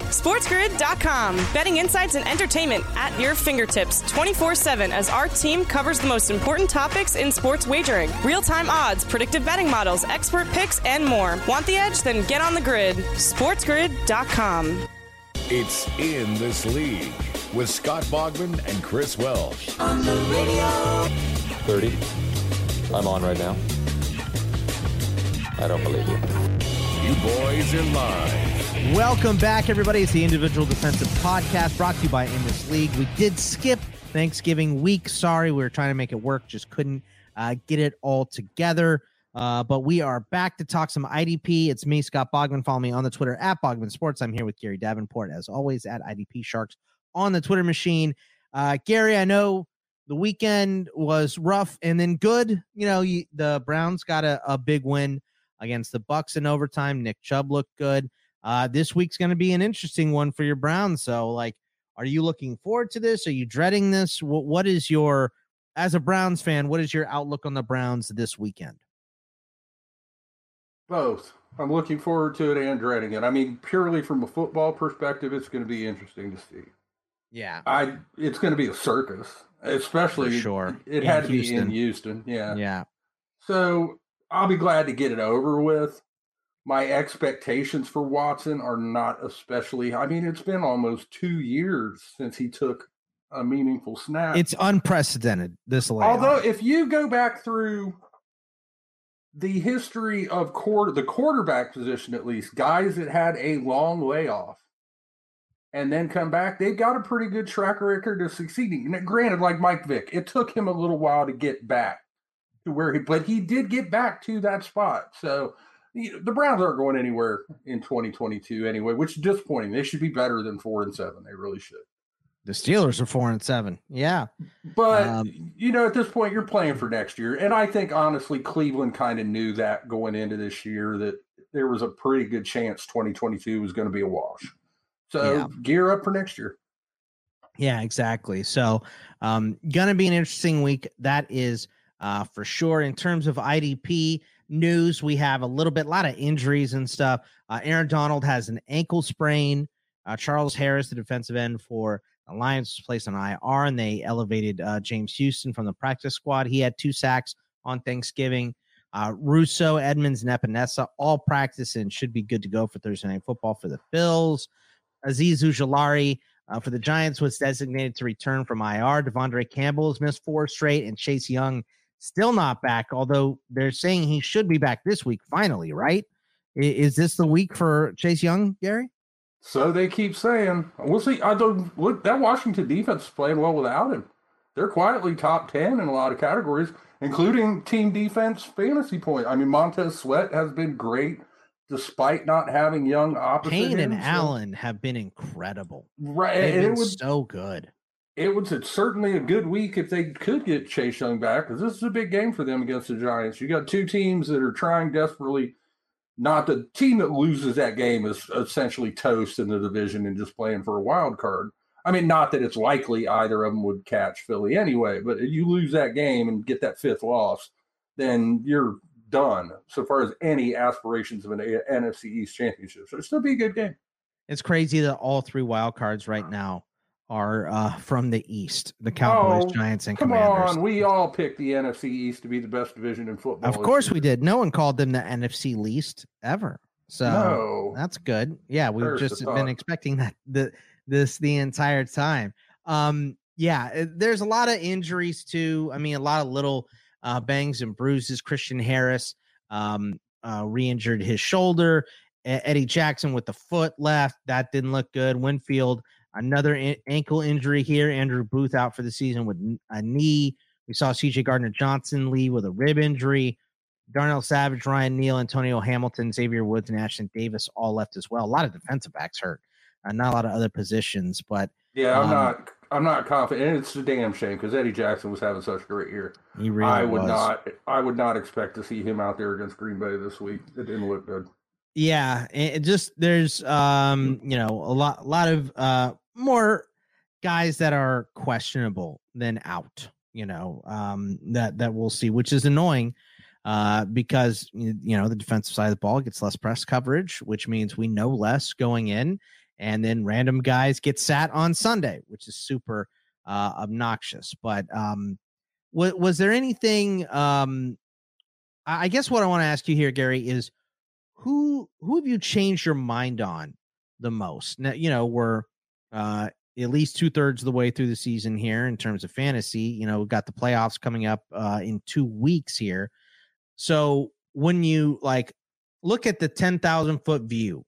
SportsGrid.com. Betting insights and entertainment at your fingertips 24 7 as our team covers the most important topics in sports wagering real time odds, predictive betting models, expert picks, and more. Want the edge? Then get on the grid. SportsGrid.com. It's In This League with Scott Bogman and Chris Welsh. On the radio. 30. I'm on right now. I don't believe you. You boys in live. Welcome back, everybody. It's the Individual Defensive Podcast brought to you by In This League. We did skip Thanksgiving week. Sorry, we were trying to make it work, just couldn't uh, get it all together. Uh, but we are back to talk some IDP. It's me, Scott Bogman. Follow me on the Twitter at Bogman Sports. I'm here with Gary Davenport, as always, at IDP Sharks on the Twitter machine. Uh, Gary, I know the weekend was rough and then good. You know, you, the Browns got a, a big win against the Bucs in overtime. Nick Chubb looked good. Uh, this week's going to be an interesting one for your Browns. So, like, are you looking forward to this? Are you dreading this? What, what is your, as a Browns fan, what is your outlook on the Browns this weekend? Both. I'm looking forward to it and dreading it. I mean, purely from a football perspective, it's going to be interesting to see. Yeah, I. It's going to be a circus, especially For sure. It In had to be in Houston. Yeah. Yeah. So I'll be glad to get it over with. My expectations for Watson are not especially. I mean, it's been almost two years since he took a meaningful snap. It's unprecedented. This layoff. Although, if you go back through the history of quarter, the quarterback position, at least guys that had a long layoff and then come back, they've got a pretty good track record of succeeding. And granted, like Mike Vick, it took him a little while to get back to where he, but he did get back to that spot. So the Browns aren't going anywhere in 2022 anyway, which is disappointing. They should be better than four and seven. They really should. the Steelers are four and seven. Yeah. But Um, you know, at this point, you're playing for next year, and I think honestly, Cleveland kind of knew that going into this year that there was a pretty good chance 2022 was going to be a wash. So Yeah. gear up for next year. Yeah, exactly. So, um, gonna be an interesting week. That is uh for sure. In terms of IDP news, we have a little bit, a lot of injuries and stuff. Uh, Aaron Donald has an ankle sprain. Uh, Charles Harris, the defensive end for the Lions, was placed on IR, and they elevated uh, James Houston from the practice squad. He had two sacks on Thanksgiving. Uh, Rousseau, Edmunds, and Epenesa all practice and should be good to go for Thursday Night Football for the Bills. Azeez Ojulari uh, for the Giants was designated to return from IR. Devondre Campbell has missed four straight, and Chase Young still not back. Although they're saying he should be back this week. Finally, right? Is this the week for Chase Young, Gary? So they keep saying, we'll see. I don't look that Washington defense is playing well without him. They're quietly top 10 in a lot of categories, including team defense fantasy point. I mean, Montez Sweat has been great despite not having young opposite. Payne and so- Allen have been incredible. Right. They've been it was so good. It was it's certainly a good week if they could get Chase Young back because this is a big game for them against the Giants. You got two teams that are trying desperately. Not the team that loses that game is essentially toast in the division and just playing for a wild card. I mean, not that it's likely either of them would catch Philly anyway, but if you lose that game and get that fifth loss, then you're done so far as any aspirations of an A- NFC East championship. So it'll still be a good game. It's crazy that all three wild cards right now are uh, from the East: the Cowboys, Oh, Giants, and Come Commanders. on, we all picked the NFC East to be the best division in football. Of course we did. No one called them the NFC least ever. So No. that's good. Yeah, we've There's just been expecting that the this the entire time. Um, yeah, uh, there's a lot of injuries too. I mean, a lot of little uh, bangs and bruises. Christian Harris um, uh, re-injured his shoulder. Eddie Jackson with the foot left. That didn't look good. Winfield, another in- ankle injury here. Andrew Booth out for the season with a knee. We saw CJ Gardner Johnson leave with a rib injury. Darnell Savage, Ryan Neal, Antonio Hamilton, Xavier Woods, and Ashtyn Davis all left as well. A lot of defensive backs hurt. Uh, not a lot of other positions, but Yeah, I'm Um, not. I'm not confident. And it's a damn shame because Eddie Jackson was having such a great year. he really I would was. not. I would not expect to see him out there against Green Bay this week. It didn't look good. Yeah, it it just there's um you know a lot a lot of uh more guys that are questionable than out. You know um that that we'll see, which is annoying. Uh, because you know the defensive side of the ball gets less press coverage, which means we know less going in, and then random guys get sat on Sunday, which is super uh, obnoxious. But um, was was there anything? Um, I guess what I want to ask you here, Gary, is who who have you changed your mind on the most? Now, you know, we're uh, at least two thirds of the way through the season here in terms of fantasy. You know, we've got the playoffs coming up uh, in two weeks here. So when you like look at the ten thousand foot view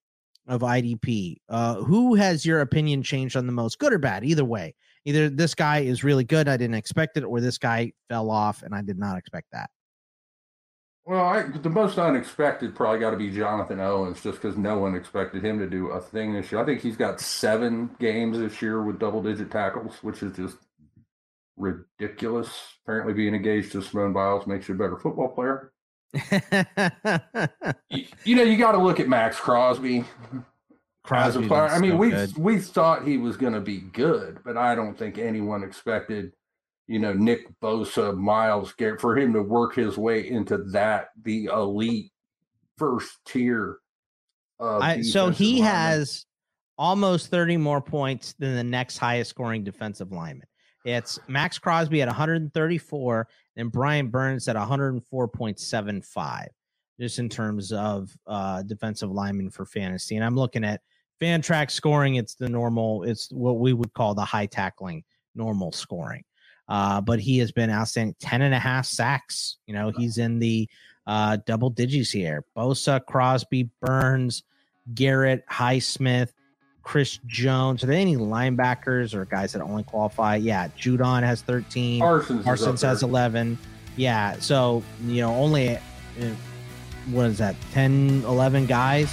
of IDP, uh, who has your opinion changed on the most, good or bad? Either way, either this guy is really good, I didn't expect it, or this guy fell off and I did not expect that. Well, I, the most unexpected probably got to be Jonathan Owens, just because no one expected him to do a thing this year. I think he's got seven games this year with double-digit tackles, which is just ridiculous. Apparently, being engaged to Simone Biles makes you a better football player. You, you know, you got to look at Maxx Crosby. as a player. I mean, so we good. we thought he was going to be good, but I don't think anyone expected, you know, Nick Bosa, Myles Garrett for him to work his way into that the elite first tier. I, so he linemen. has almost 30 more points than the next highest scoring defensive lineman. It's Maxx Crosby at 134 and Brian Burns at 104.75, just in terms of uh, defensive lineman for fantasy. And I'm looking at Fantrax scoring. It's the normal, it's what we would call the high tackling normal scoring. Uh, but he has been outstanding 10 and a half sacks. You know, he's in the uh, double digits here. Bosa, Crosby, Burns, Garrett, Highsmith, Chris Jones. Are there any linebackers or guys that only qualify? Yeah, Judon has 13. Parsons, Parsons has 11. Yeah, so, you know, only, uh, what is that, 10, 11 guys?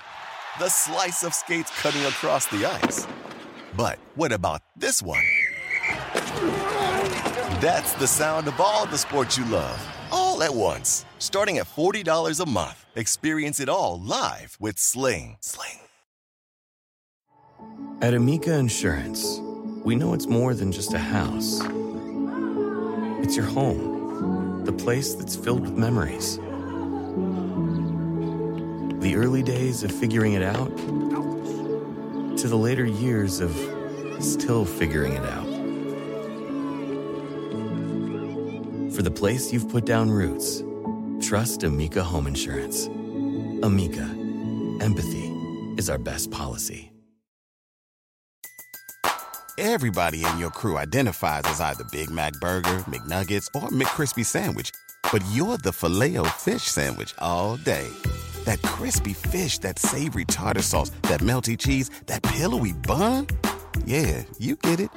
The slice of skates cutting across the ice. But what about this one? That's the sound of all the sports you love, all at once. Starting at $40 a month. Experience it all live with Sling. Sling. At Amica Insurance, we know it's more than just a house. It's your home, the place that's filled with memories. The early days of figuring it out to the later years of still figuring it out. For the place you've put down roots, trust Amica Home Insurance. Amica, empathy is our best policy. Everybody in your crew identifies as either Big Mac Burger, McNuggets, or McCrispy Sandwich. But you're the Filet-O-Fish Sandwich all day. That crispy fish, that savory tartar sauce, that melty cheese, that pillowy bun. Yeah, you get it.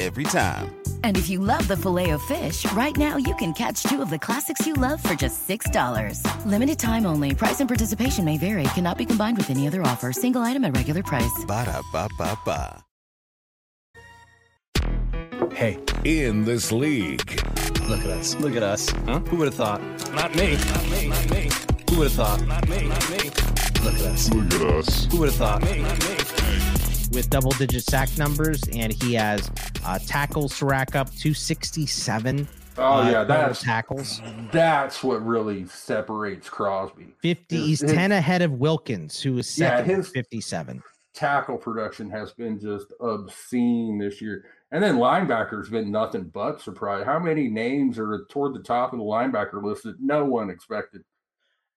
Every time. And if you love the filet of fish, right now you can catch two of the classics you love for just $6. Limited time only. Price and participation may vary. Cannot be combined with any other offer. Single item at regular price. Ba-da-ba-ba-ba. Hey, in this league. Look at us. Look at us. Huh? Who would have thought? Not me. Not me. Not me. Who would would have thought? Not me. Not me. Look at us. Look at us. Who would have thought? Me, not me. with double digit sack numbers, and he has uh, tackles to rack up 267. Oh uh, yeah, total that's tackles. that's what really separates Crosby. 50. His- He's his 10 ahead of Wilkins, who is second with his- 57. Tackle production has been just obscene this year, and then linebackers been nothing but surprise. How many names are toward the top of the linebacker list that no one expected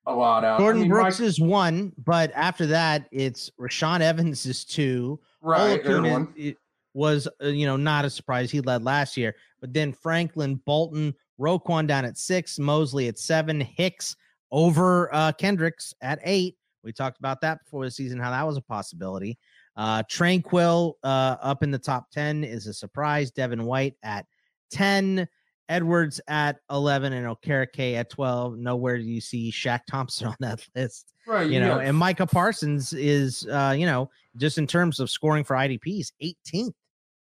a lot out? I Jordan mean, Brooks is one, but after that, it's Rashaan Evans is two. Right, Oluokun was uh, you know not a surprise. He led last year, but then Franklin, Bolton, Roquan down at six, Mosley at seven, Hicks over uh, Kendricks at eight. We talked about that before the season, how that was a possibility. Uh, Tranquill uh, up in the top 10 is a surprise. Devin White at 10, Edwards at 11, and Okereke at 12. Nowhere do you see Shaq Thompson on that list. Right, You know, got- and Micah Parsons is, uh, you know, just in terms of scoring for IDPs, 18th.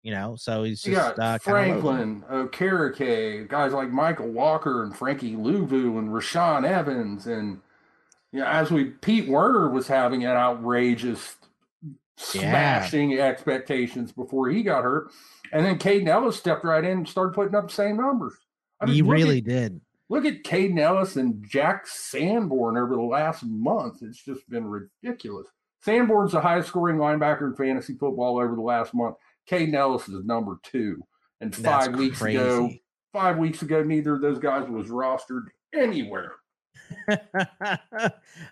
You know, so he's just uh. Franklin, Okereke, guys like Michael Walker and Frankie Luvu and Rashaan Evans, and you know, as we Pete Werner was having an outrageous smashing expectations before he got hurt, and then Kaden Elliss stepped right in and started putting up the same numbers. I he really at, did. Look at Kaden Elliss and Jack Sanborn over the last month. It's just been ridiculous. Sanborn's the highest scoring linebacker in fantasy football over the last month. Kaden Elliss is number two. And That's five weeks ago, five weeks ago, neither of those guys was rostered anywhere.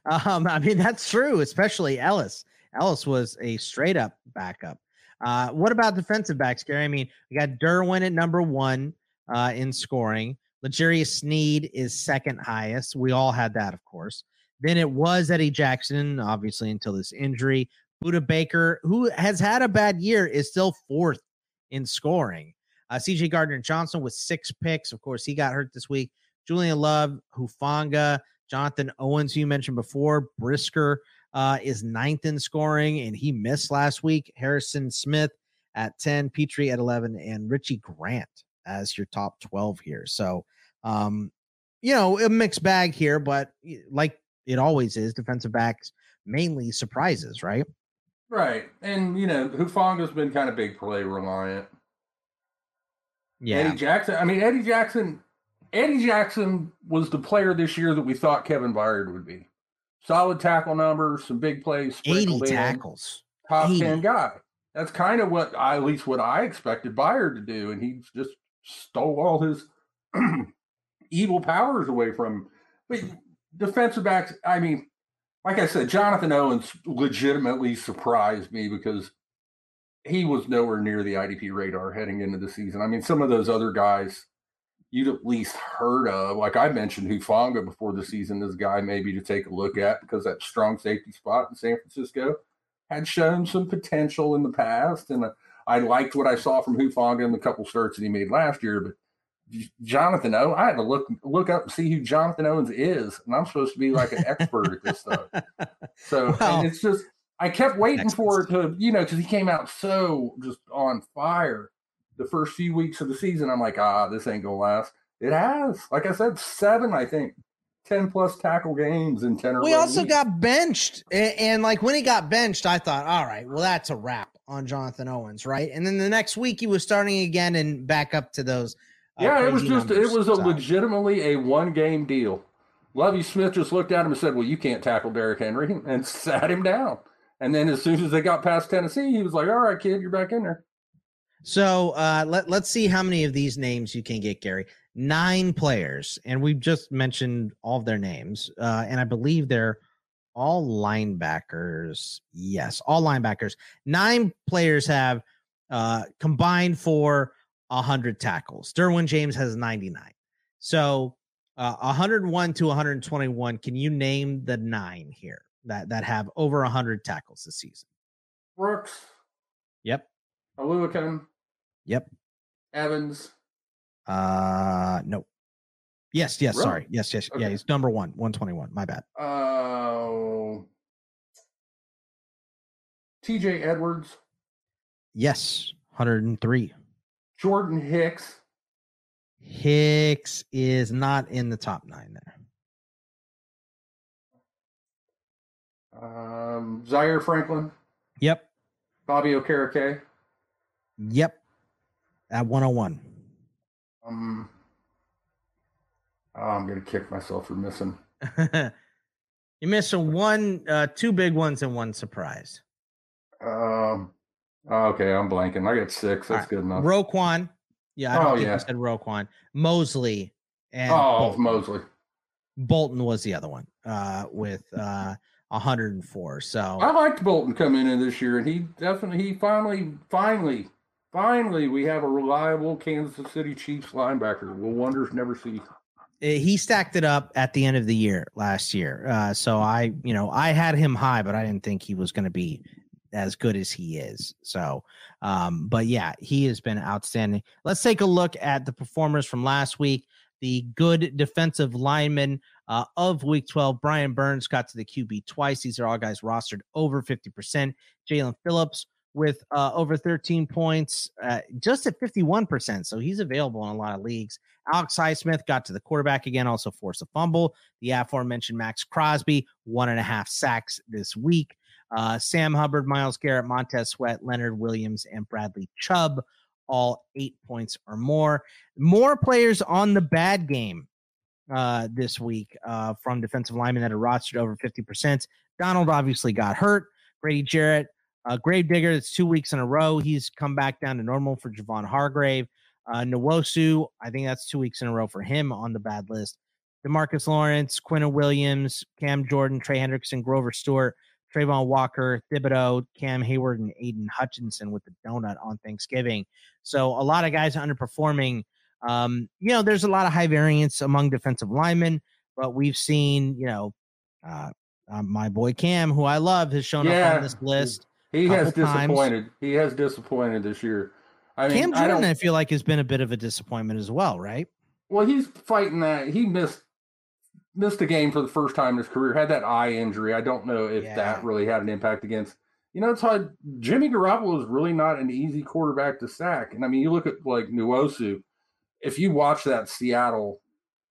um, I mean, that's true, especially Elliss. Elliss was a straight up backup. Uh, what about defensive backs, Gary? I mean, we got Derwin at number one uh, in scoring. L'Jarius Sneed is second highest. We all had that, of course. Then it was Eddie Jackson, obviously, until this injury. Budda Baker, who has had a bad year, is still fourth in scoring. Uh, CJ Gardner Johnson with six picks. Of course, he got hurt this week. Julian Love, Hufanga, Jonathan Owens, who you mentioned before. Brisker uh, is ninth in scoring, and he missed last week. Harrison Smith at 10, Pitre at 11, and Richie Grant as your top 12 here. So, um, you know, a mixed bag here, but like it always is, defensive backs mainly surprises, right? Right. And, you know, Hufanga's been kind of big play reliant. Yeah. Eddie Jackson. I mean, Eddie Jackson. Eddie Jackson was the player this year that we thought Kevin Byard would be. Solid tackle numbers, some big plays, 80 sprinkled in, tackles. top 80. ten guy. That's kind of what I, at least what I expected Byard to do, and he just stole all his evil powers away from him. But defensive backs, I mean, like I said, Jonathan Owens legitimately surprised me because he was nowhere near the IDP radar heading into the season. I mean, some of those other guys you'd at least heard of, like I mentioned Hufanga before the season, this guy maybe to take a look at because that strong safety spot in San Francisco had shown some potential in the past. And I liked what I saw from Hufanga in the couple starts that he made last year, but Jonathan O, I had to look look up and see who Jonathan Owens is, and I'm supposed to be like an expert at this stuff. So it's just I kept waiting for it to, you know, because he came out so just on fire the first few weeks of the season. I'm like, ah, this ain't gonna last. It has, like I said, seven, I think, ten plus tackle games in ten or We also weeks. got benched. And, and like when he got benched, I thought, all right, well, that's a wrap on Jonathan Owens, right? And then the next week he was starting again and back up to those. uh, yeah, it was just numbers. it was a So, legitimately a one game deal. Lovie Smith just looked at him and said, "Well, you can't tackle Derrick Henry," and sat him down. And then as soon as they got past Tennessee, he was like, "All right, kid, you're back in there." So uh, let, let's see how many of these names you can get, Gary. Nine players, and we've just mentioned all of their names. Uh, and I believe they're all linebackers. Yes, all linebackers. Nine players have uh, combined for 100 tackles. Derwin James has 99. So uh, 101 to 121. Can you name the nine here that, that have over 100 tackles this season? Brooks, Yep. Oluokun, Yep. Evans. Uh, no. Yes, yes, Really? sorry. Yes, yes. Yeah, Okay. he's number one, 121. My bad. Oh, T.J. Edwards, Yes, 103. Jordan Hicks, Hicks is not in the top nine there. Um, Zaire Franklin. Yep. Bobby Okereke. Yep. At 101. Um, oh, I'm gonna kick myself for missing. You're missing one, uh, two big ones and one surprise. Um, okay, I'm blanking. I got six. That's right. good enough. Roquan. Yeah, I don't Oh, think yeah. you said Roquan. Mosley and oh, Bolton. Mosley. Bolton was the other one uh, with uh, 104. So I liked Bolton coming in this year, and he definitely, he finally, finally, finally, we have a reliable Kansas City Chiefs linebacker. Will wonders never see. eh, he stacked it up at the end of the year last year. Uh, so I, you know, I had him high, but I didn't think he was going to be as good as he is. So, um, but yeah, he has been outstanding. Let's take a look at the performers from last week. The good defensive lineman uh, of week 12, Brian Burns got to the QB twice. These are all guys rostered over 50%. Jaelan Phillips with uh, over 13 points, uh, just at 51%. So he's available in a lot of leagues. Alex Highsmith got to the quarterback again, also forced a fumble. The aforementioned Maxx Crosby, one and a half sacks this week. Uh, Sam Hubbard, Myles Garrett, Montez Sweat, Leonard Williams, and Bradley Chubb, all eight points or more. More players on the bad game uh, this week uh, from defensive linemen that are rostered over 50%. Donald obviously got hurt. Grady Jarrett, uh, Grave Digger, it's two weeks in a row. He's come back down to normal for Javon Hargrave. Uh, Nwosu, I think that's two weeks in a row for him on the bad list. Demarcus Lawrence, Quinnen Williams, Cam Jordan, Trey Hendrickson, Grover Stewart, Travon Walker, Thibodeaux, Cam Heyward, and Aidan Hutchinson with the donut on Thanksgiving. So a lot of guys underperforming. Um, you know, there's a lot of high variance among defensive linemen, but we've seen, you know, uh, uh, my boy Cam, who I love, has shown up on this list. He has couple times. disappointed. He has disappointed this year. I mean, Cam I Jordan, don't. I, feel like, has been a bit of a disappointment as well, right? Well, he's fighting that. He missed missed a game for the first time in his career. Had that eye injury. I don't know if Yeah. that really had an impact against. You know, it's hard. Jimmy Garoppolo is really not an easy quarterback to sack. And I mean, you look at like Nwosu. If you watch that Seattle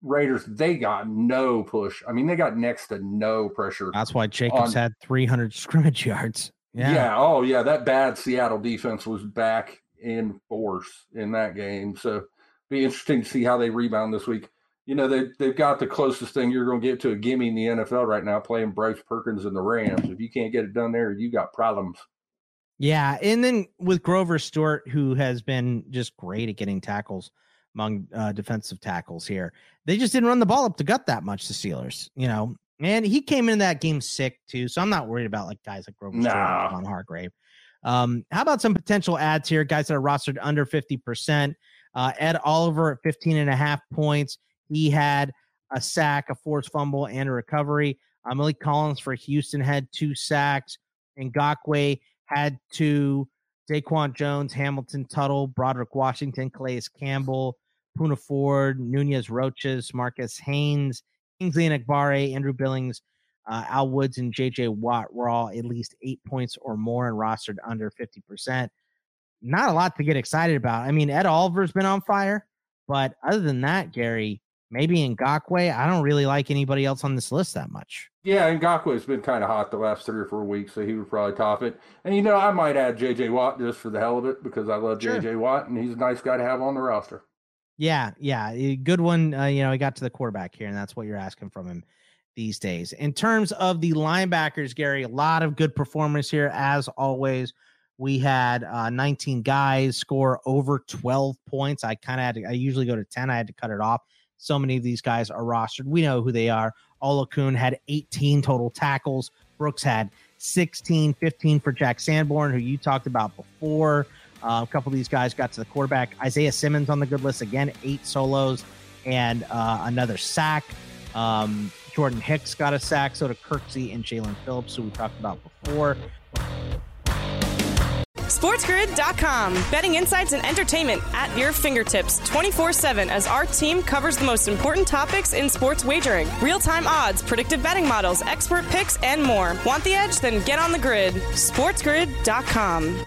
Raiders, they got no push. I mean, they got next to no pressure. That's why Jacobs On- had 300 scrimmage yards. Yeah. Yeah. Oh, yeah. That bad Seattle defense was back in force in that game. So be interesting to see how they rebound this week. You know, they, they've got the closest thing you're going to get to a gimme in the NFL right now playing Bryce Perkins and the Rams. If you can't get it done there, you got problems. Yeah, and then with Grover Stewart, who has been just great at getting tackles among uh, defensive tackles here, they just didn't run the ball up the gut that much. The Steelers, you know, and he came in that game sick too, so I'm not worried about like guys like Grover and Von Hargrave. Um, how about some potential ads here? Guys that are rostered under 50%. Uh, Ed Oliver at 15 and a half points. He had a sack, a forced fumble, and a recovery. Uh, Maliek Collins for Houston had two sacks. And Ngakoue had two. Daquan Jones, Hamilton Tuttle, Broderick Washington, Calais Campbell, Poona Ford, Nunez-Roches, Marcus Haynes, Kingsley Enagbare, Andrew Billings, uh, Al Woods, and JJ Watt were all at least eight points or more and rostered under 50%. Not a lot to get excited about. I mean, Ed Oliver's been on fire, but other than that, Gary, maybe in Ngakoue, I don't really like anybody else on this list that much. Yeah, Ngakoue's been kind of hot the last three or four weeks, so he would probably top it. And, you know, I might add J.J. Watt just for the hell of it because I love Sure. J.J. Watt, and he's a nice guy to have on the roster. Yeah, yeah, a good one. Uh, you know, he got to the quarterback here, and that's what you're asking from him these days. In terms of the linebackers, Gary, a lot of good performers here as always. We had uh, 19 guys score over 12 points. I kind of had to. I usually go to 10. I had to cut it off. So many of these guys are rostered. We know who they are. Oluokun had 18 total tackles. Brooks had 16, 15 for Jack Sanborn, who you talked about before. Uh, a couple of these guys got to the quarterback. Isaiah Simmons on the good list again, eight solos and uh, another sack. Um, Jordan Hicks got a sack. So did Kirksey and Jaelan Phillips, who we talked about before. SportsGrid.com. Betting insights and entertainment at your fingertips 24 7 as our team covers the most important topics in sports wagering real time odds, predictive betting models, expert picks, and more. Want the edge? Then get on the grid. SportsGrid.com.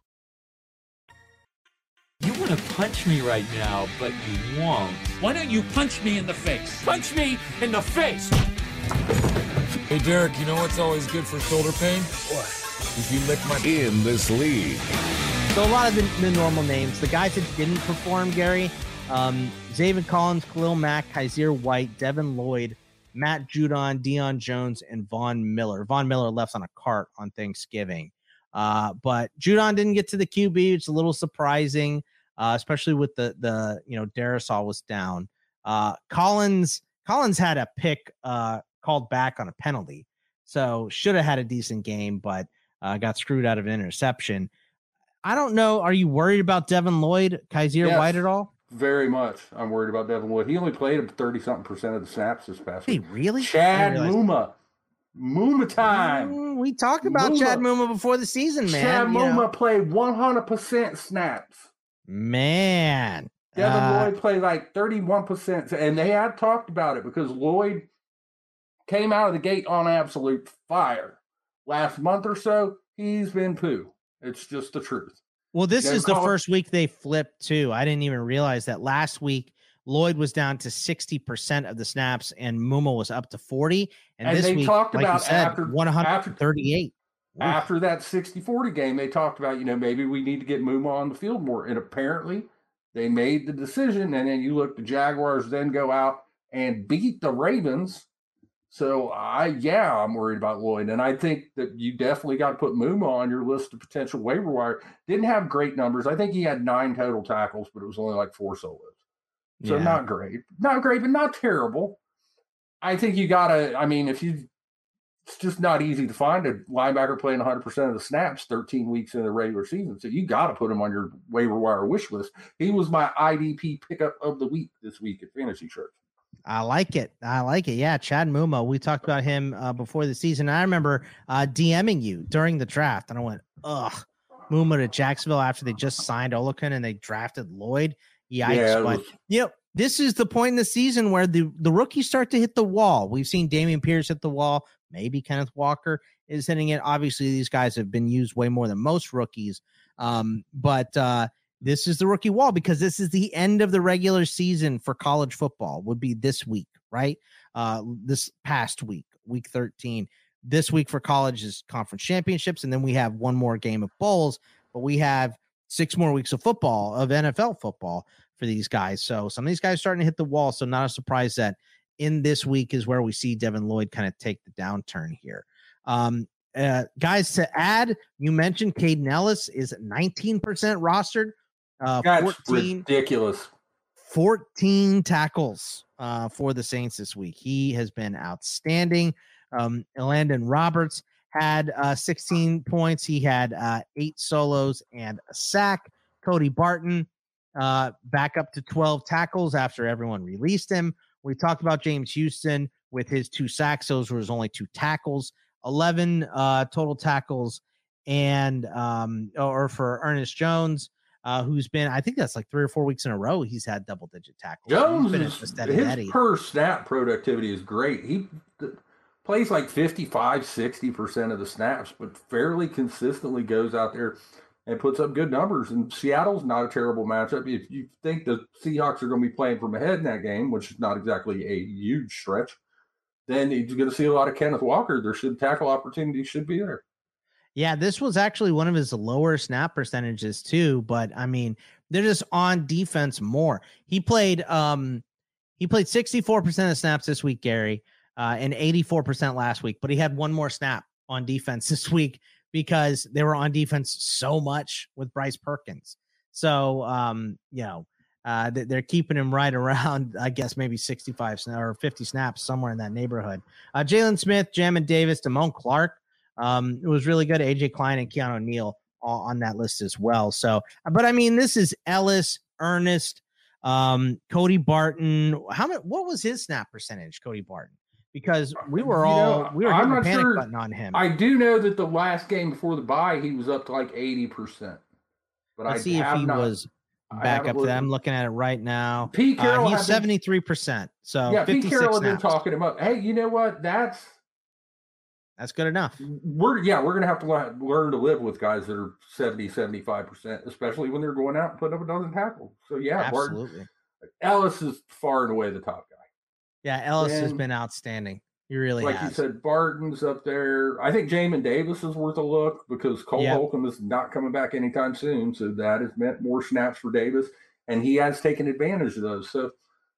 You want to punch me right now, but you won't. Why don't you punch me in the face? Punch me in the face! Hey, Derek, you know what's always good for shoulder pain? What? If you lick my. In this league. So a lot of the, the normal names, the guys that didn't perform, Gary, um, Zaven Collins, Khalil Mack, Kyzir White, Devin Lloyd, Matt Judon, Deion Jones, and Von Miller. Von Miller left on a cart on Thanksgiving. Uh, but Judon didn't get to the QB. It's a little surprising, uh, especially with the the you know Darrisaw was down. Uh, Collins Collins had a pick uh, called back on a penalty, so should have had a decent game, but uh, got screwed out of an interception. I don't know. Are you worried about Devin Lloyd, Kyzir Yes. White at all? Very much. I'm worried about Devin Lloyd. He only played 30 something percent of the snaps this past Hey, week. really? Chad I didn't realize- Muma. Muma time. Mm, We talked about Chad Muma before the season, man. Chad you Muma know. played 100% snaps. Man. Devin Uh, Lloyd played like 31%. And they had talked about it because Lloyd came out of the gate on absolute fire. Last month or so, he's been poo. It's just the truth. Well, this is the first week they flipped too. I didn't even realize that last week Lloyd was down to 60% of the snaps and Muma was up to 40. And, And this they week, talked like about said, after- 138. After that 60 40 game, they talked about, you know, maybe we need to get Muma on the field more. And apparently they made the decision. And then you look, the Jaguars then go out and beat the Ravens. So I, yeah, I'm worried about Lloyd. And I think that you definitely got to put Muma on your list of potential waiver wire. Didn't have great numbers. I think he had nine total tackles, but it was only like four solos. So Yeah. not great. Not great, but not terrible. I think you got to, I mean, if you, it's just not easy to find a linebacker playing 100% of the snaps 13 weeks in the regular season. So you got to put him on your waiver wire wish list. He was my IDP pickup of the week this week at Fantasy Church. I like it. I like it. Yeah, Chad Muma. We talked about him uh, before the season. I remember uh, DMing you during the draft, and I went, "Ugh, Muma to Jacksonville after they just signed Oluokun and they drafted Lloyd." Yikes! Yeah, but was- you know, this is the point in the season where the the rookies start to hit the wall. We've seen Dameon Pierce hit the wall. Maybe Kenneth Walker is hitting it. Obviously, these guys have been used way more than most rookies. Um, but uh, this is the rookie wall because this is the end of the regular season for college football. Would be this week, right? Uh, this past week, week thirteen. This week for college is conference championships, and then we have one more game of bowls. But we have six more weeks of football of NFL football for these guys. So some of these guys starting to hit the wall. So not a surprise that in this week is where we see Devin Lloyd kind of take the downturn here. Um, uh, guys, to add, you mentioned Kaden Elliss is 19% rostered. Uh, That's 14, ridiculous. 14 tackles uh, for the Saints this week. He has been outstanding. Um, Landon Roberts had uh, 16 points. He had uh, eight solos and a sack. Cody Barton uh, back up to 12 tackles after everyone released him. We talked about James Houston with his two sacks. Those were his only two tackles. 11 uh, total tackles. And, um, or for Ernest Jones, uh, who's been, I think that's like three or four weeks in a row, he's had double digit tackles. Jones is, steady his Eddie. per snap productivity is great. He, th- plays like 55, 60% of the snaps, but fairly consistently goes out there and puts up good numbers. And Seattle's not a terrible matchup. If you think the Seahawks are going to be playing from ahead in that game, which is not exactly a huge stretch, then you're going to see a lot of Kenneth Walker. There should tackle opportunities should be there. Yeah, this was actually one of his lower snap percentages too, but I mean, they're just on defense more. He played um he played 64% of snaps this week, Gary, uh, and 84% last week, but he had one more snap on defense this week because they were on defense so much with Bryce Perkins. So um, you know, uh, they're keeping him right around, I guess, maybe 65 or 50 snaps somewhere in that neighborhood. Uh, Jaylon Smith, Jamin Davis, Damone Clark, um, it was really good. AJ Klein and Keanu Neal on that list as well. So, but I mean, this is Elliss, Ernest, um, Cody Barton. How much? What was his snap percentage, Cody Barton? Because we were You all know, we were I'm not panic sure. button on him. I do know that the last game before the bye, he was up to like 80%. But Let's I see if he not, was back up to that. I'm looking at it right now. Pete Uh, Carroll he's seventy three percent. So yeah, Pete 56 Carroll had been talking him up. Hey, you know what? That's That's good enough. we're yeah, we're gonna have to le- learn to live with guys that are 70, 75 percent, especially when they're going out and putting up a dozen tackles. So yeah, Absolutely. Elliss is far and away the top. Yeah, Elliss has been outstanding. He really like has. you said, Barton's up there. I think Jamin Davis is worth a look because Cole Yep. Holcomb is not coming back anytime soon. So that has meant more snaps for Davis, and he has taken advantage of those. So,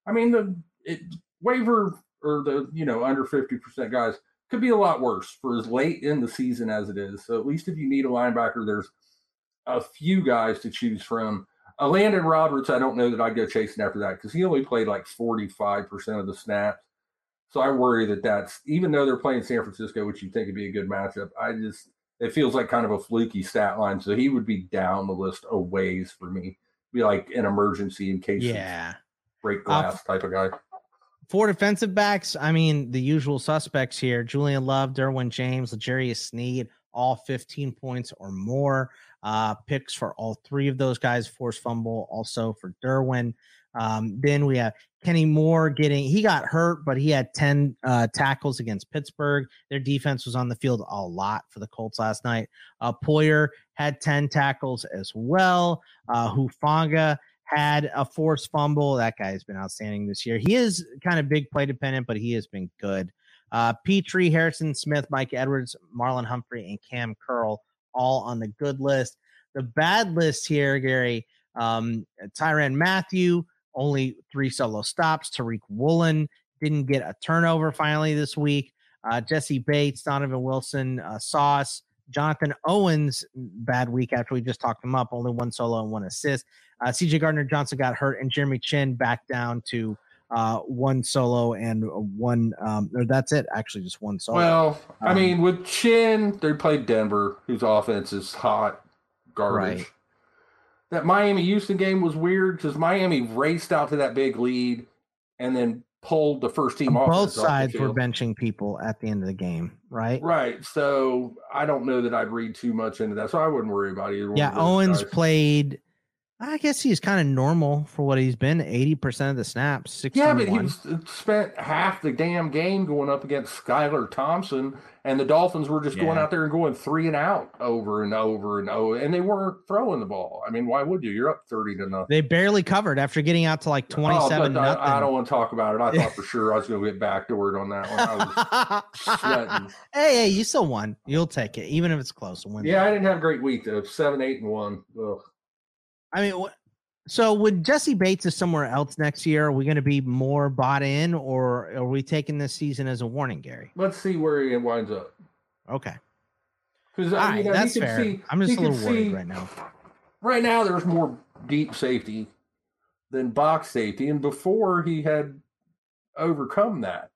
I mean, the it, waiver or the you know under fifty percent guys could be a lot worse for as late in the season as it is. So at least if you need a linebacker, there's a few guys to choose from. Uh, Landon Roberts, I don't know that I'd go chasing after that because he only played like forty five percent of the snaps. So I worry that that's even though they're playing San Francisco, which you think would be a good matchup. I just it feels like kind of a fluky stat line. So he would be down the list a ways for me. Be like an emergency in case Yeah. break Uh, glass type of guy. Four defensive backs. I mean, the usual suspects here: Julian Love, Derwin James, L'Jarius Sneed, all 15 points or more. Uh, picks for all three of those guys. force fumble also for Derwin. Um, then we have Kenny Moore getting he got hurt, but he had 10 uh, tackles against Pittsburgh. Their defense was on the field a lot for the Colts last night. Uh, Poyer had 10 tackles as well. Uh, Hufanga had a forced fumble. That guy has been outstanding this year. He is kind of big play dependent, but he has been good. Uh, Pitre, Harrison Smith, Mike Edwards, Marlon Humphrey, and Cam Curl all on the good list. The bad list here, Gary, um, Tyrann Mathieu, only three solo stops. Tariq Woolen didn't get a turnover finally this week. Uh, Jessie Bates, Donovan Wilson, uh, Sauce, Jonathan Owens, bad week after we just talked him up, only one solo and one assist. Uh, CJ Gardner Johnson got hurt, and Jeremy Chinn back down to uh, one solo and one. Um, or that's it, actually, just one solo. Well, I Um, mean, with Chinn, they played Denver, whose offense is hot garbage. Right. That Miami Houston game was weird because Miami raced out to that big lead and then pulled the first team off. both sides were benching people at the end of the game, right? Right. So I don't know that I'd read too much into that. So I wouldn't worry about either one. Yeah, Owens guys. played. I guess he's kind of normal for what he's been. Eighty percent of the snaps. 61. Yeah, but he was, uh, spent half the damn game going up against Skylar Thompson, and the Dolphins were just going out there and going three and out over and over and over, and they weren't throwing the ball. I mean, why would you? You're up thirty to nothing. They barely covered after getting out to like twenty-seven. but nothing. I, I don't want to talk about it. I thought for sure I was going to get backdoored on that one. I was sweating. hey, hey, you still won. You'll take it, even if it's close. Win. Yeah, I didn't have a great week though. Seven, eight, and one. Ugh. I mean, so would Jessie Bates is somewhere else next year? Are we going to be more bought in, or are we taking this season as a warning, Gary? Let's see where he winds up. Okay. Because I right, that's fair. I'm just a little worried right now. Right now, there's more deep safety than box safety, and before he had overcome that.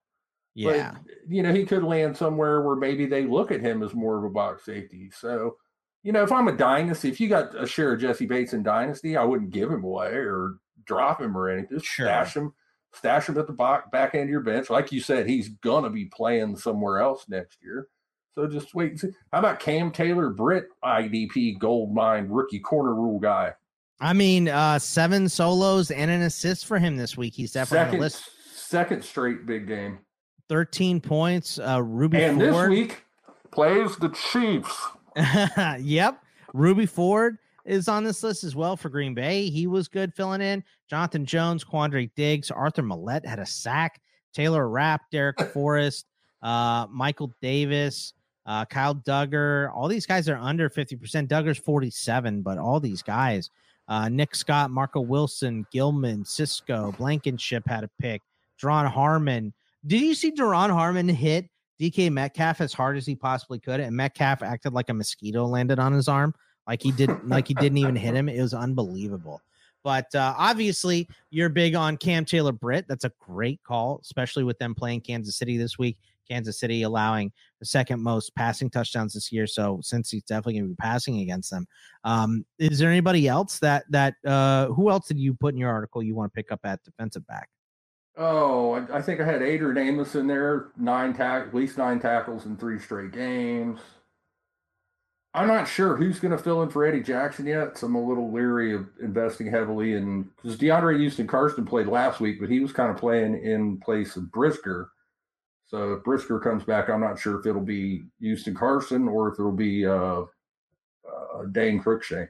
Yeah. But, you know, he could land somewhere where maybe they look at him as more of a box safety. So, you know, if I'm a dynasty, if you got a share of Jessie Bates in dynasty, I wouldn't give him away or drop him or anything. Just stash him, stash him at the back, back end of your bench. Like you said, he's gonna be playing somewhere else next year. So just wait and see. How about Cam Taylor, Britt IDP gold mine rookie corner rule guy? I mean, uh seven solos and an assist for him this week. He's definitely on Second, the list. second straight big game. 13 points. Uh, Ruby and Ford. this week plays the Chiefs. yep. Rudy Ford is on this list as well for Green Bay. He was good filling in. Jonathan Jones, Quandre Diggs, Arthur Maulet had a sack. Taylor Rapp, Darrick Forrest, uh, Michael Davis, uh, Kyle Dugger. All these guys are under 50%. Dugger's 47, but all these guys, uh, Nick Scott, Marco Wilson, Gilman, Cisco, Blankenship had a pick. Duron Harmon. Did you see Duron Harmon hit DK Metcalf as hard as he possibly could? And Metcalf acted like a mosquito landed on his arm. Like he didn't like he didn't even hit him. It was unbelievable. But uh, obviously, you're big on Cam Taylor Britt. That's a great call, especially with them playing Kansas City this week. Kansas City allowing the second most passing touchdowns this year. So since he's definitely going to be passing against them, um, is there anybody else that that uh, who else did you put in your article you want to pick up at defensive back? Oh, I, I think I had Adrian Amos in there, nine tack, at least nine tackles in three straight games. I'm not sure who's going to fill in for Eddie Jackson yet. So I'm a little leery of investing heavily in because DeAndre Houston Carson played last week, but he was kind of playing in place of Brisker. So if Brisker comes back, I'm not sure if it'll be Houston Carson or if it'll be uh, uh, Dane Cruikshank.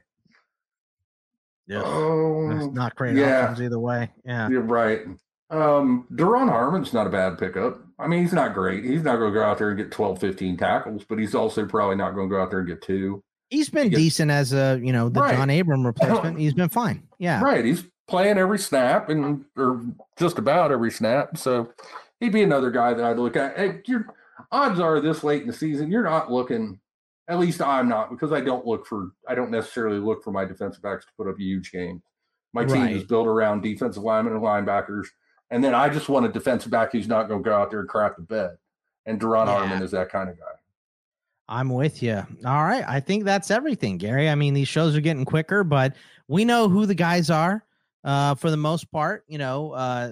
Yeah, Oh, That's not great yeah. options either way. Yeah, You're right. Um, Duron Harmon's not a bad pickup. I mean, he's not great. He's not going to go out there and get 12, 15 tackles, but he's also probably not going to go out there and get two. he's been decent as a you know the Right. John Abram replacement. He's been fine. Yeah, Right. He's playing every snap and or just about every snap. So he'd be another guy that I'd look at. Hey, your odds are this late in the season, you're not looking. At least I'm not because I don't look for. I don't necessarily look for my defensive backs to put up huge games. My team is built around defensive linemen and linebackers, and then I just want a defensive back who's not going to go out there and crap the bed. And Duron Yeah. Harmon is that kind of guy. I'm with you. All right. I think that's everything, Gary. I mean, these shows are getting quicker, but we know who the guys are uh, for the most part. You know, uh,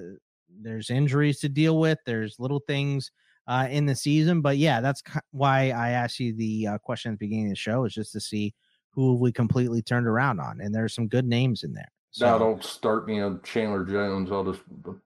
there's injuries to deal with, there's little things uh, in the season. But yeah, that's why I asked you the uh, question at the beginning of the show is just to see who have we completely turned around on. And there's some good names in there. Now don't start me on Chandler Jones. I'll just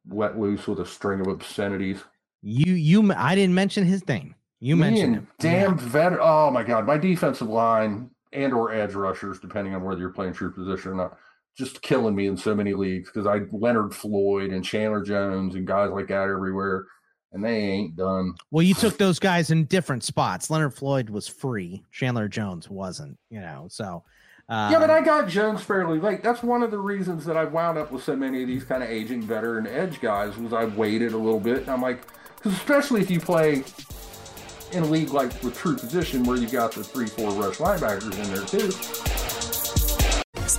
let loose with a string of obscenities. You, you, I didn't mention his name. You Me mentioned him. Damn veteran. Oh my god, my defensive line and or edge rushers, depending on whether you're playing true position or not, just killing me in so many leagues because I Leonard Floyd and Chandler Jones and guys like that everywhere, and they ain't done. Well, you took those guys in different spots. Leonard Floyd was free. Chandler Jones wasn't, you know. So, uh, yeah, but I got Jones fairly late. That's one of the reasons that I wound up with so many of these kind of aging veteran edge guys was I waited a little bit, and I'm like, because especially if you play in a league like with true position where you've got the three, four rush linebackers in there too.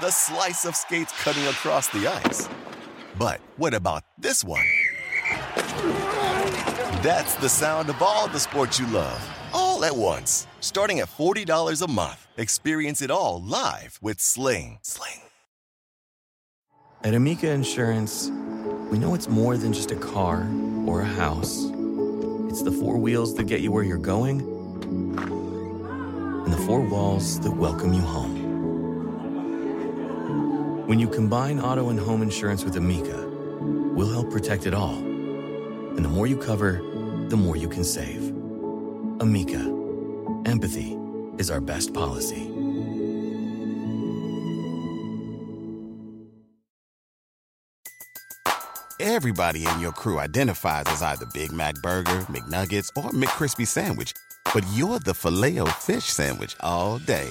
The slice of skates cutting across the ice. But what about this one? That's the sound of all the sports you love, all at once. Starting at $40 a month. Experience it all live with Sling. Sling. At Amica Insurance, we know it's more than just a car or a house. It's the four wheels that get you where you're going and the four walls that welcome you home. When you combine auto and home insurance with Amica, we'll help protect it all. And the more you cover, the more you can save. Amica, empathy is our best policy. Everybody in your crew identifies as either Big Mac Burger, McNuggets, or McCrispy Sandwich. But you're the Filet-O-Fish Sandwich all day.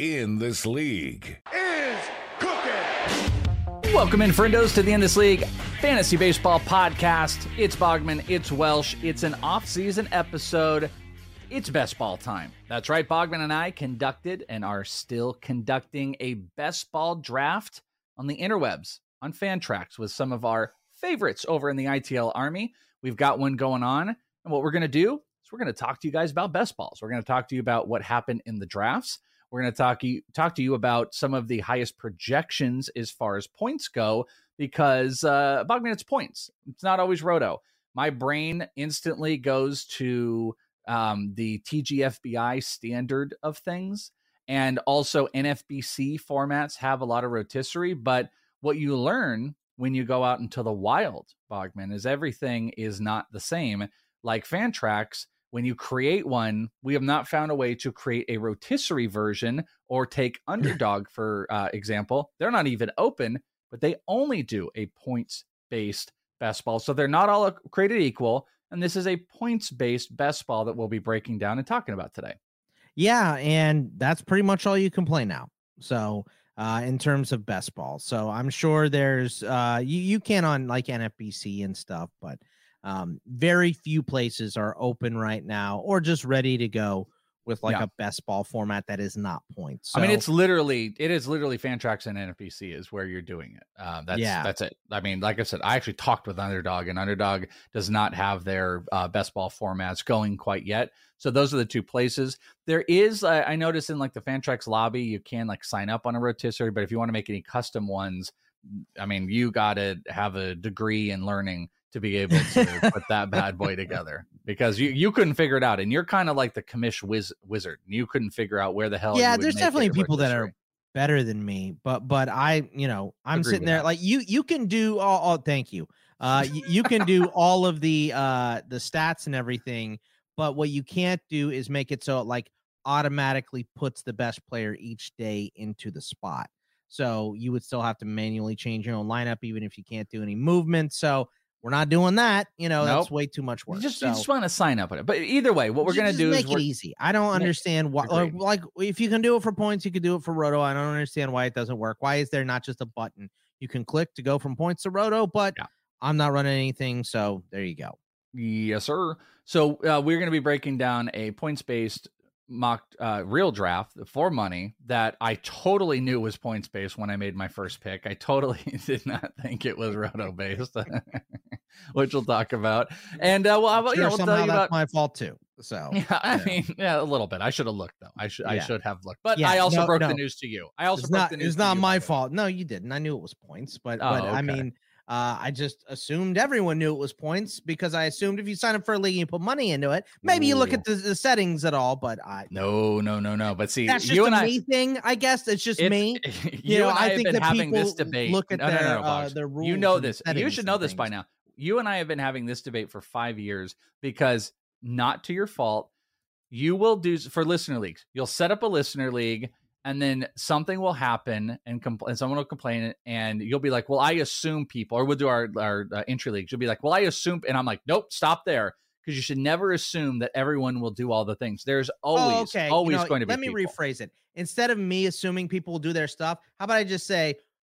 In this league. Is cooking. Welcome in, friendos, to the In This League Fantasy Baseball Podcast. It's Bogman, it's Welsh, it's an off-season episode. It's best ball time. That's right. Bogman and I conducted and are still conducting a best ball draft on the interwebs on Fantrax with some of our favorites over in the ITL Army. We've got one going on. And what we're going to do is we're going to talk to you guys about best balls. We're going to talk to you about what happened in the drafts. We're going to talk you talk to you about some of the highest projections as far as points go because uh Bogman it's points. It's not always roto. My brain instantly goes to um, the TGFBI standard of things. And also, NFBC formats have a lot of rotisserie. But what you learn when you go out into the wild, Bogman, is everything is not the same. Like Fantrax, when you create one, we have not found a way to create a rotisserie version or take Underdog, for uh, example. They're not even open, but they only do a points based best ball. So they're not all created equal. And this is a points based best ball that we'll be breaking down and talking about today. Yeah. And that's pretty much all you can play now. So, uh, in terms of best ball. So I'm sure there's uh you, you can on like NFBC and stuff, but um very few places are open right now or just ready to go with like Yeah. a best ball format that is not points. I mean, it's literally it is literally Fantrax and NFBC is where you're doing it. Uh, that's Yeah. that's it. I mean, like I said, I actually talked with Underdog, and Underdog does not have their uh, best ball formats going quite yet. So those are the two places. There is, I I noticed in like the Fantrax lobby, you can like sign up on a rotisserie, but if you want to make any custom ones, I mean, you got to have a degree in learning to be able to put that bad boy together because you you couldn't figure it out, and you're kind of like the commish wiz- wizard. You couldn't figure out where the hell. yeah there's definitely people that are better than me but but i you know i'm Agree sitting there that. like you you can do all, all thank you uh you, you can do all of the uh the stats and everything but what you can't do is make it so it like automatically puts the best player each day into the spot so you would still have to manually change your own lineup even if you can't do any movement so we're not doing that you know that's way too much work You just so, you just want to sign up on it. But either way, what we're gonna do make is make it easy. I don't understand why. Or like, if you can do it for points, you could do it for Roto. I don't understand why it doesn't work. Why is there not just a button you can click to go from points to Roto? But Yeah. I'm not running anything, so there you go. Yes, sir. So uh, we're going to be breaking down a points based mock uh, real draft for money that I totally knew was points based when I made my first pick. I totally did not think it was roto based, which we'll talk about. And uh, well, I, will- Sure, yeah, we'll somehow tell you that's about. my fault too. So Yeah, I yeah. mean, yeah, a little bit. I should have looked though. I should, I should have looked. But Yeah, I also no, broke no. the news to you. I also it's broke not the news. it's not my fault. No, you didn't. I knew it was points, but Oh, but I mean, uh, I just assumed everyone knew it was points because I assumed if you sign up for a league and you put money into it, maybe you look at the, the settings at all. But I No, no, no, no. But see, that's just you a and I, thing, I guess. It's just It's- me. you, know, and I I, have think been that having this people debate. look at no, no, no, their, no, uh, their You rules know and this. You should know this by now. You and I have been having this debate for five years because not to your fault. You will do for listener leagues. You'll set up a listener league, and then something will happen, and, compl- and someone will complain, and you'll be like, "Well, I assume people," or we'll do our our uh, entry leagues. You'll be like, "Well, I assume," and I'm like, "Nope, stop there." Because you should never assume that everyone will do all the things. There's always, oh, okay. You always know, going to be. Let me people. rephrase it. Instead of me assuming people will do their stuff, how about I just say,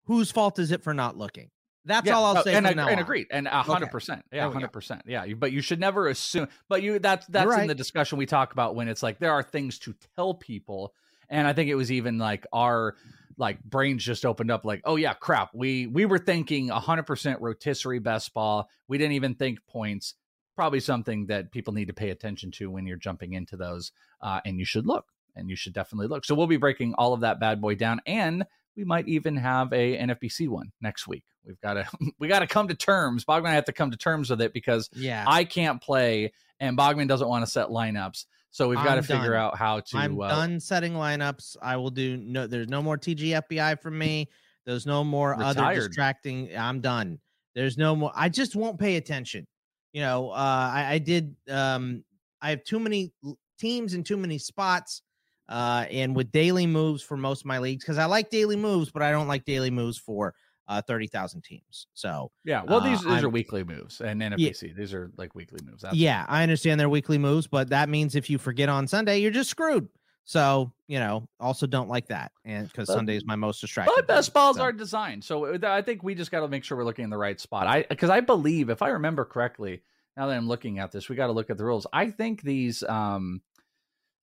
whose fault is it for not looking? That's Yeah, all I'll say and, from now and agreed and a hundred percent yeah There we go. hundred percent yeah you- but you should never assume but you that's that's in the discussion we talk about when it's like there are things to tell people and i think it was even like our like brains just opened up like oh yeah crap we we were thinking 100% rotisserie best ball. We didn't even think points. Probably something that people need to pay attention to when you're jumping into those uh, and you should look and you should definitely look. So we'll be breaking all of that bad boy down and we might even have a nfbc one next week. We've got to we got to come to terms. Bogman I have to come to terms with it because Yeah. i can't play and bogman doesn't want to set lineups so we've got to I'm figure done. out how to I'm uh, done setting lineups. I will do no. There's no more TGFBI for me. There's no more other distracting. I'm done. There's no more. I just won't pay attention. You know, uh, I, I did. Um, I have too many teams and too many spots. Uh, and with daily moves for most of my leagues, because I like daily moves, but I don't like daily moves for uh thirty thousand teams. So yeah well uh, these these I'm- are weekly moves and nfbc these are like weekly moves yeah, I understand they're weekly moves, but that means if you forget on Sunday, you're just screwed. So you know, also don't like that, and because Sunday is my most distracting. But best balls so. are designed, so uh, I think we just got to make sure we're looking in the right spot. I because I believe, if I remember correctly, now that I'm looking at this, we got to look at the rules. I think these um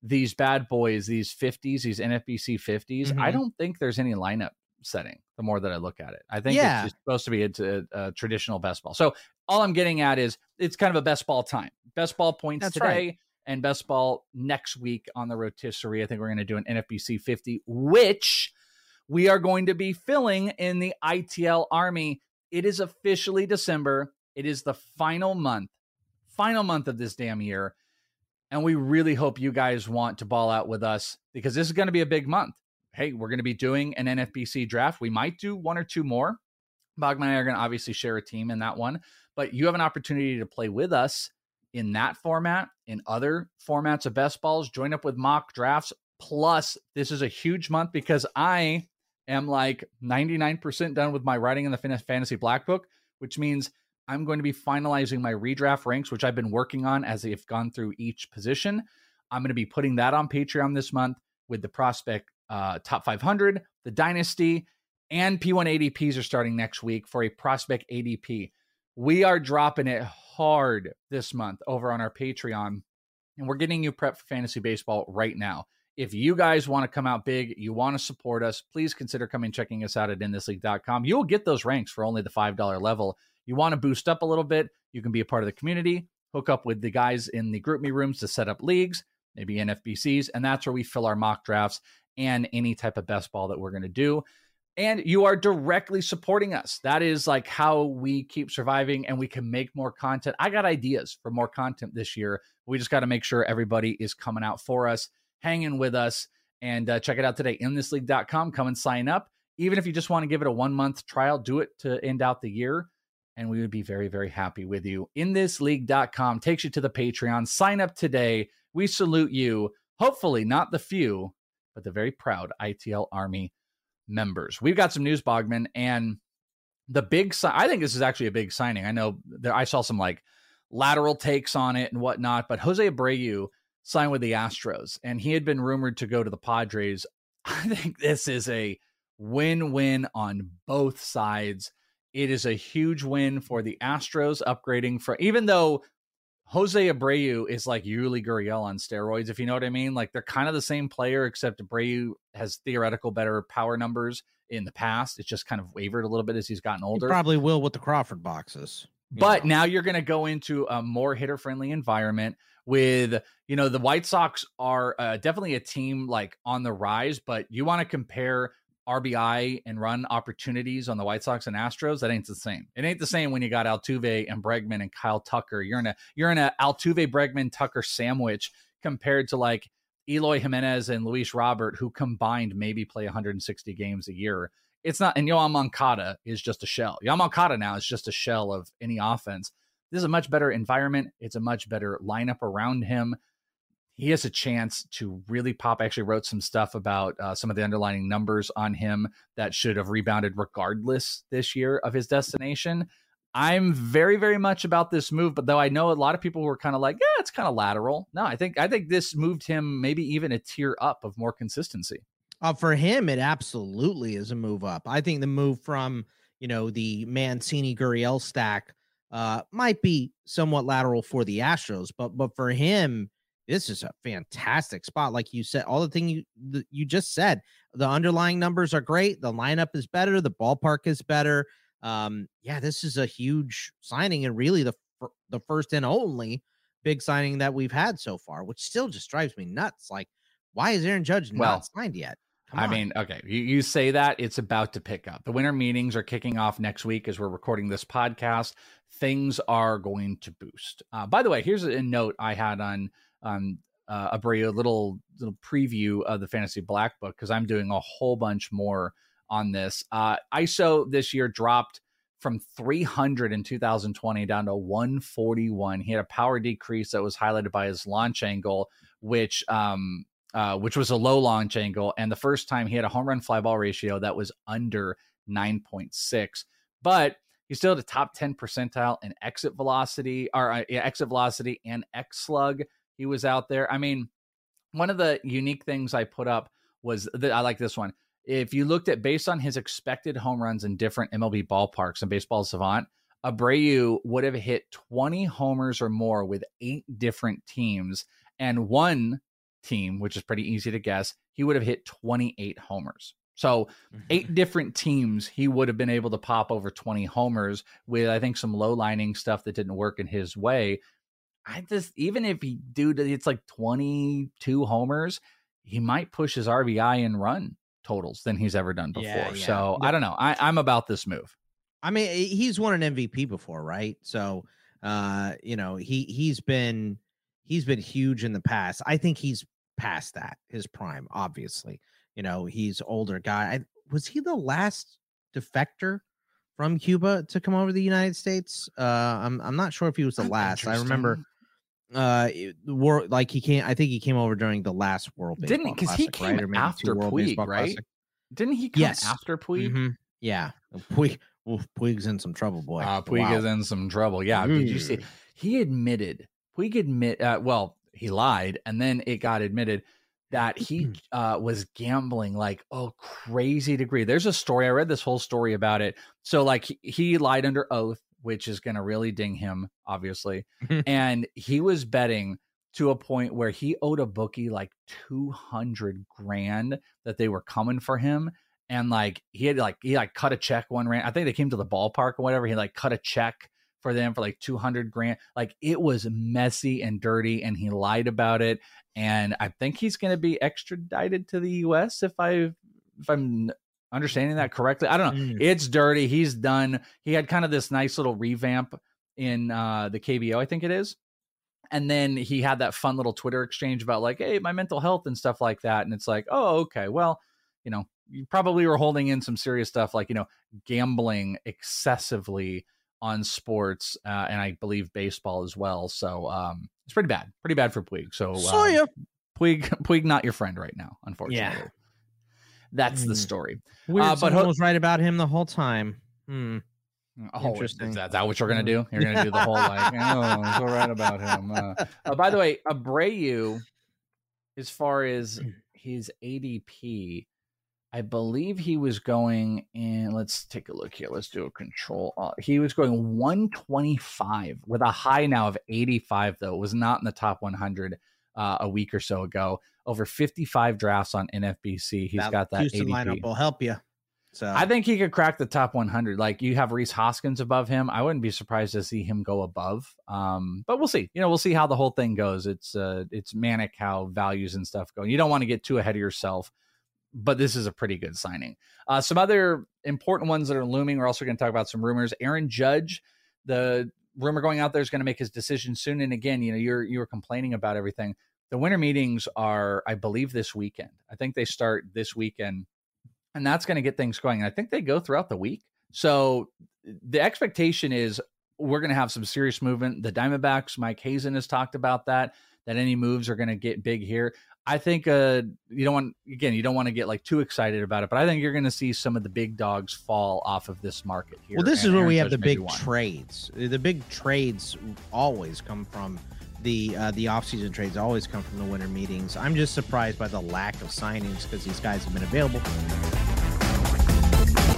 these bad boys, these 50s, these NFBC 50s, I Mhm. don't think there's any lineup setting. The more that I look at it, I think Yeah. it's just supposed to be a, a, a traditional best ball. So all I'm getting at is it's kind of a best ball time, best ball points That's today. right. And best ball next week on the rotisserie. I think we're going to do an NFBC 50, which we are going to be filling in the ITL Army. It is officially December. It is the final month, final month of this damn year. And we really hope you guys want to ball out with us because this is going to be a big month. Hey, we're going to be doing an NFBC draft. We might do one or two more. Bogman and I are going to obviously share a team in that one, but you have an opportunity to play with us in that format, in other formats of best balls. Join up with mock drafts. Plus, this is a huge month because I am like 99% done with my writing in the Fantasy Black Book, which means I'm going to be finalizing my redraft ranks, which I've been working on as I've gone through each position. I'm going to be putting that on Patreon this month with the prospect uh, top 500, the dynasty, and P1 ADPs are starting next week for a prospect ADP. We are dropping it hard this month over on our Patreon, and we're getting you prep for fantasy baseball right now. If you guys want to come out big, you want to support us, please consider coming checking us out at inthisleague.com. You'll get those ranks for only the $5 level. You want to boost up a little bit, you can be a part of the community, hook up with the guys in the group me rooms to set up leagues, maybe NFBCs, and that's where we fill our mock drafts and any type of best ball that we're going to do. And you are directly supporting us. That is like how we keep surviving and we can make more content. I got ideas for more content this year. We just got to make sure everybody is coming out for us, hanging with us, and uh, check it out today. InThisLeague.com. Come and sign up. Even if you just want to give it a one month trial, do it to end out the year and we would be very, very happy with you. InThisLeague.com takes you to the Patreon. Sign up today. We salute you. Hopefully, not the few, but the very proud ITL Army members. We've got some news, Bogman, and the big. Si- I think this is actually a big signing. I know there. I saw some like lateral takes on it and whatnot, but Jose Abreu signed with the Astros, and he had been rumored to go to the Padres. I think this is a win-win on both sides. It is a huge win for the Astros upgrading for even though Jose Abreu is like Yuli Gurriel on steroids, if you know what I mean. Like they're kind of the same player, except Abreu has theoretical better power numbers in the past. It's just kind of wavered a little bit as he's gotten He older. probably will with the Crawford boxes. But know. now you're going to go into a more hitter friendly environment with, you know, the White Sox are uh, definitely a team like on the rise, but you want to compare RBI and run opportunities on the White Sox and Astros, that ain't the same. It ain't the same when you got Altuve and Bregman and Kyle Tucker. You're in a you're in a Altuve Bregman Tucker sandwich compared to like Eloy Jimenez and Luis Robert, who combined maybe play 160 games a year. It's not, and Yoán Moncada is just a shell. Yoán Moncada now is just a shell of any offense. This is a much better environment. It's a much better lineup around him he has a chance to really pop. I actually wrote some stuff about uh, some of the underlying numbers on him that should have rebounded regardless this year of his destination. I'm very, very much about this move, but though I know a lot of people were kind of like, yeah, it's kind of lateral. No, I think I think this moved him maybe even a tier up of more consistency. Uh, for him, it absolutely is a move up. I think the move from you know the Mancini Gurriel stack uh, might be somewhat lateral for the Astros, but but for him, this is a fantastic spot. Like you said, all the thing you the, you just said, the underlying numbers are great. The lineup is better. The ballpark is better. Um, yeah, this is a huge signing and really the the first and only big signing that we've had so far, which still just drives me nuts. Like, why is Aaron Judge Well, not signed yet? Come I on. mean, okay, you, you say that it's about to pick up. The winter meetings are kicking off next week as we're recording this podcast. Things are going to boost. Uh, by the way, here's a note I had on on uh, Abreu, a little little preview of the Fantasy Black Book because I'm doing a whole bunch more on this. Uh, ISO this year dropped from 300 in 2020 down to 141. He had a power decrease that was highlighted by his launch angle, which um, uh, which was a low launch angle. And the first time he had a home run fly ball ratio that was under 9.6. But he still had a top 10 percentile in exit velocity or uh, exit velocity and X slug. He was out there. I mean, one of the unique things I put up was that I like this one. If you looked at based on his expected home runs in different MLB ballparks and Baseball Savant, Abreu would have hit 20 homers or more with eight different teams, and one team, which is pretty easy to guess, he would have hit 28 homers. So, eight mm-hmm. different teams, he would have been able to pop over 20 homers with, I think, some low lining stuff that didn't work in his way. I just, even if he do, it's like 22 homers, he might push his RBI and run totals than he's ever done before. Yeah, yeah. So, I don't know. I, I'm about this move. I mean, he's won an MVP before, right? So, uh, you know, he he's been he's been huge in the past. I think he's past that his prime. Obviously, you know, he's older guy. I, was he the last defector from Cuba to come over to the United States? Uh, I'm I'm not sure if he was the last. I remember. Uh, war like he came. I think he came over during the last World Didn't Baseball because he came right? Or maybe two after World Puig, right? Classic. Didn't he come Yes. after Puig? Mhm. Yeah, Puig. Puig's in some trouble, boy. Uh, Puig Wow. is in some trouble. Yeah. Did you see? Mm. He admitted, Puig admit, uh, well, he lied, and then it got admitted that he uh, was gambling like a crazy degree. There's a story. I read this whole story about it. So, like, he, he lied under oath, which is going to really ding him, obviously. and he was betting to a point where he owed a bookie like 200 grand that they were coming for him and like he had like he like cut a check one ran i think they came to the ballpark or whatever he like cut a check for them for like 200 grand like it was messy and dirty and he lied about it and i think he's going to be extradited to the us if i if i'm understanding that correctly. I don't know. It's dirty. He's done. He had kind of this nice little revamp in uh the kbo i think it is. And then he had that fun little twitter exchange about like hey my mental health and stuff like that. And it's like oh okay. Well you know you probably were holding in some serious stuff like you know gambling excessively on sports uh, and i believe baseball as well. So um it's pretty bad pretty bad for puig. So Saw uh, ya. puig puig not your friend right now unfortunately that's the Mm. story Weird. uh, but someone ho- was right about him the whole time. Hmm. Oh, Interesting. Is that, is that what you're gonna do? You're gonna do the whole like, oh, so right about him. Uh, uh, by the way, Abreu, as far as his ADP, I believe he was going in. Let's take a look here. Let's do a control. Uh, he was going 125 with a high now of 85. Though it was not in the top 100 uh, a week or so ago. Over 55 drafts on NFBC. He's got that Houston ADP. lineup will help you. So I think he could crack the top 100. Like you have Rhys Hoskins above him. I wouldn't be surprised to see him go above. Um, but we'll see. You know, we'll see how the whole thing goes. It's uh, it's manic how values and stuff go. You don't want to get too ahead of yourself. But this is a pretty good signing. Uh, some other important ones that are looming. We're also going to talk about some rumors. Aaron Judge, the rumor going out there is going to make his decision soon. And again, you know, you're you were complaining about everything. The winter meetings are, I believe, this weekend. I think they start this weekend and that's going to get things going. And I think they go throughout the week. So the expectation is we're going to have some serious movement. The Diamondbacks, Mike Hazen has talked about that, that any moves are going to get big here. I think uh, you don't want, again, you don't want to get like too excited about it, but I think you're going to see some of the big dogs fall off of this market here. Well, this is where we have the big one. trades. The big trades always come from the uh, the offseason trades always come from the winter meetings. I'm just surprised by the lack of signings because these guys have been available.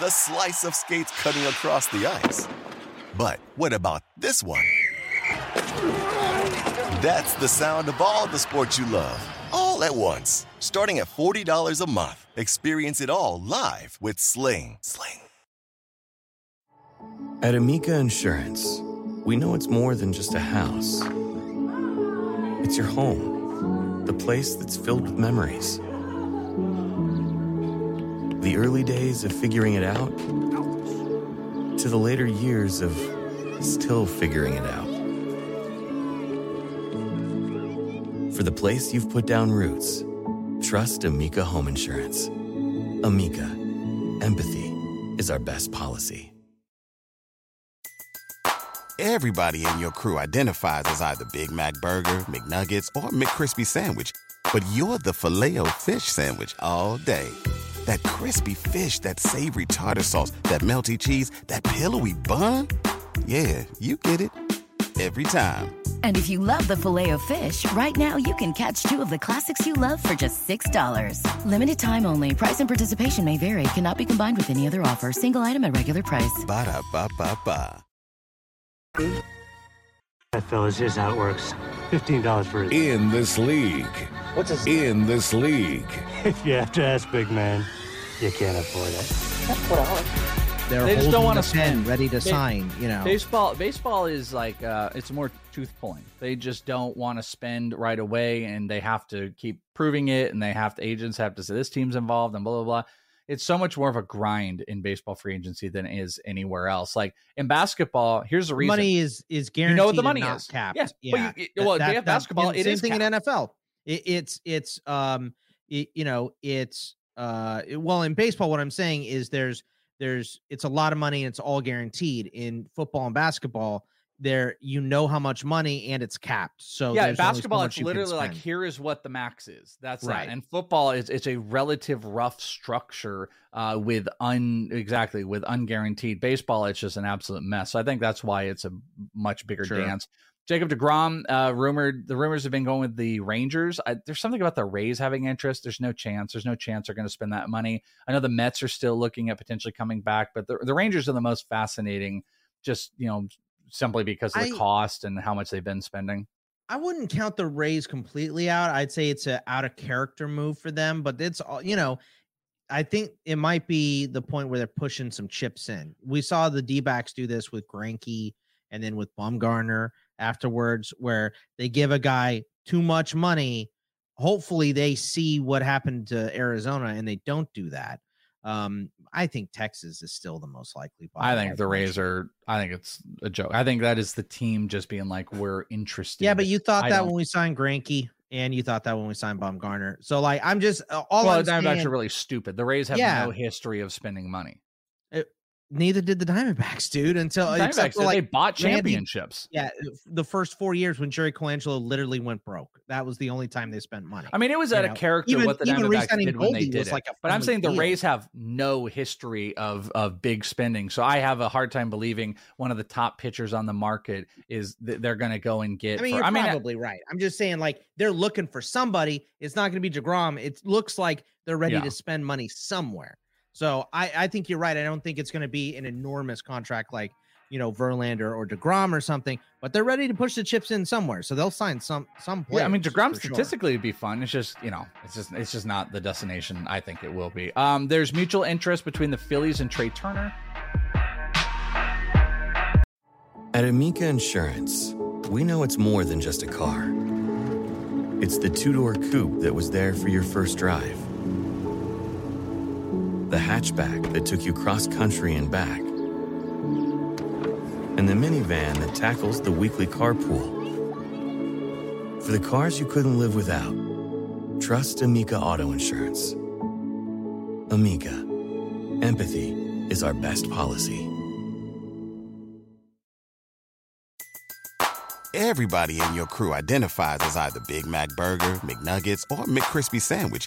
The slice of skates cutting across the ice. But what about this one? That's the sound of all the sports you love, all at once. Starting at $40 a month. Experience it all live with Sling. Sling. At Amica Insurance, we know it's more than just a house. It's your home, the place that's filled with memories. The early days of figuring it out to the later years of still figuring it out. For the place you've put down roots, trust Amica Home Insurance. Amica, empathy is our best policy. Everybody in your crew identifies as either Big Mac Burger, McNuggets, or McCrispy Sandwich. But you're the Filet-O-Fish Sandwich all day. That crispy fish, that savory tartar sauce, that melty cheese, that pillowy bun. Yeah, you get it. Every time. And if you love the filet of fish, right now you can catch two of the classics you love for just $6. Limited time only. Price and participation may vary. Cannot be combined with any other offer. Single item at regular price. Ba da ba ba ba. That fellas, here's how it works. Fifteen dollars for his. In this league. What's his? In this league. If you have to ask, big man, you can't afford it. That's what I. They're They just don't wanna spend. ready to Ba- sign. You know, Baseball baseball is like uh it's more tooth pulling. They just don't want to spend right away and they have to keep proving it and they have to agents have to say this team's involved and blah blah blah. It's so much more of a grind in baseball free agency than it is anywhere else. Like in basketball, here's the reason. money is is You guaranteed. know what the money not is. capped. Yeah, yeah. but you- well, they have basketball, and it same is thing in. NFL. It, it's it's um it, you know it's uh well in baseball. What I'm saying is there's there's it's a lot of money and it's all guaranteed. In football and basketball, there you know how much money and it's capped. So yeah, there's only so basketball, it's literally like here is what the max is. That's Right. right. And football is it's a relative rough structure uh, with un exactly with unguaranteed. Baseball, it's just an absolute mess. So I think that's why it's a much bigger Sure. dance. Jacob Degrom, uh, rumored the rumors have been going with the Rangers. I, there's something about the Rays having interest. There's no chance. There's no chance they're going to spend that money. I know the Mets are still looking at potentially coming back, but the, the Rangers are the most fascinating. Just you know, simply because of the I- cost and how much they've been spending. I wouldn't count the Rays completely out. I'd say it's a out of character move for them, but it's all you know. I think it might be the point where they're pushing some chips in. We saw the D backs do this with Greinke and then with Bumgarner afterwards, where they give a guy too much money. Hopefully, they see what happened to Arizona and they don't do that. Um, I think Texas is still the most likely. I think the. Rays are. I think it's a joke. I think that is the team just being like, we're interested. Yeah, but you thought I that don't- when we signed Greinke, and you thought that when we signed Bumgarner. So like, I'm just all well, I'm saying, are really stupid. The Rays have Yeah. no history of spending money. Neither did the Diamondbacks, dude. Until except Diamondbacks for like they bought Randy- championships. Yeah, the first four years when Jerry Colangelo literally went broke, that was the only time they spent money. I mean, it was out of character Even- what the Diamondbacks did when they did it. like a but I'm saying the. Rays have no history of of big spending, so I have a hard time believing one of the top pitchers on the market is th- they're going to go and get. I mean, for, you're I mean, I- probably right. I'm just saying, like, they're looking for somebody. It's not going to be Degrom. It looks like they're ready Yeah. to spend money somewhere. So I, I think you're right. I don't think it's going to be an enormous contract like you know Verlander or Degrom or something, but they're ready to push the chips in somewhere. So they'll sign some some players. Yeah, I mean Degrom for sure. statistically would be fun. It's just you know, it's just it's just not the destination I think it will be. Um, there's mutual interest between the Phillies and Trea Turner. At Amica Insurance, we know it's more than just a car. It's the two door coupe that was there for your first drive, the hatchback that took you cross country and back, and the minivan that tackles the weekly carpool. For the cars you couldn't live without, trust Amica Auto Insurance. Amica, empathy is our best policy. Everybody in your crew identifies as either Big Mac Burger, McNuggets, or McCrispy Sandwich.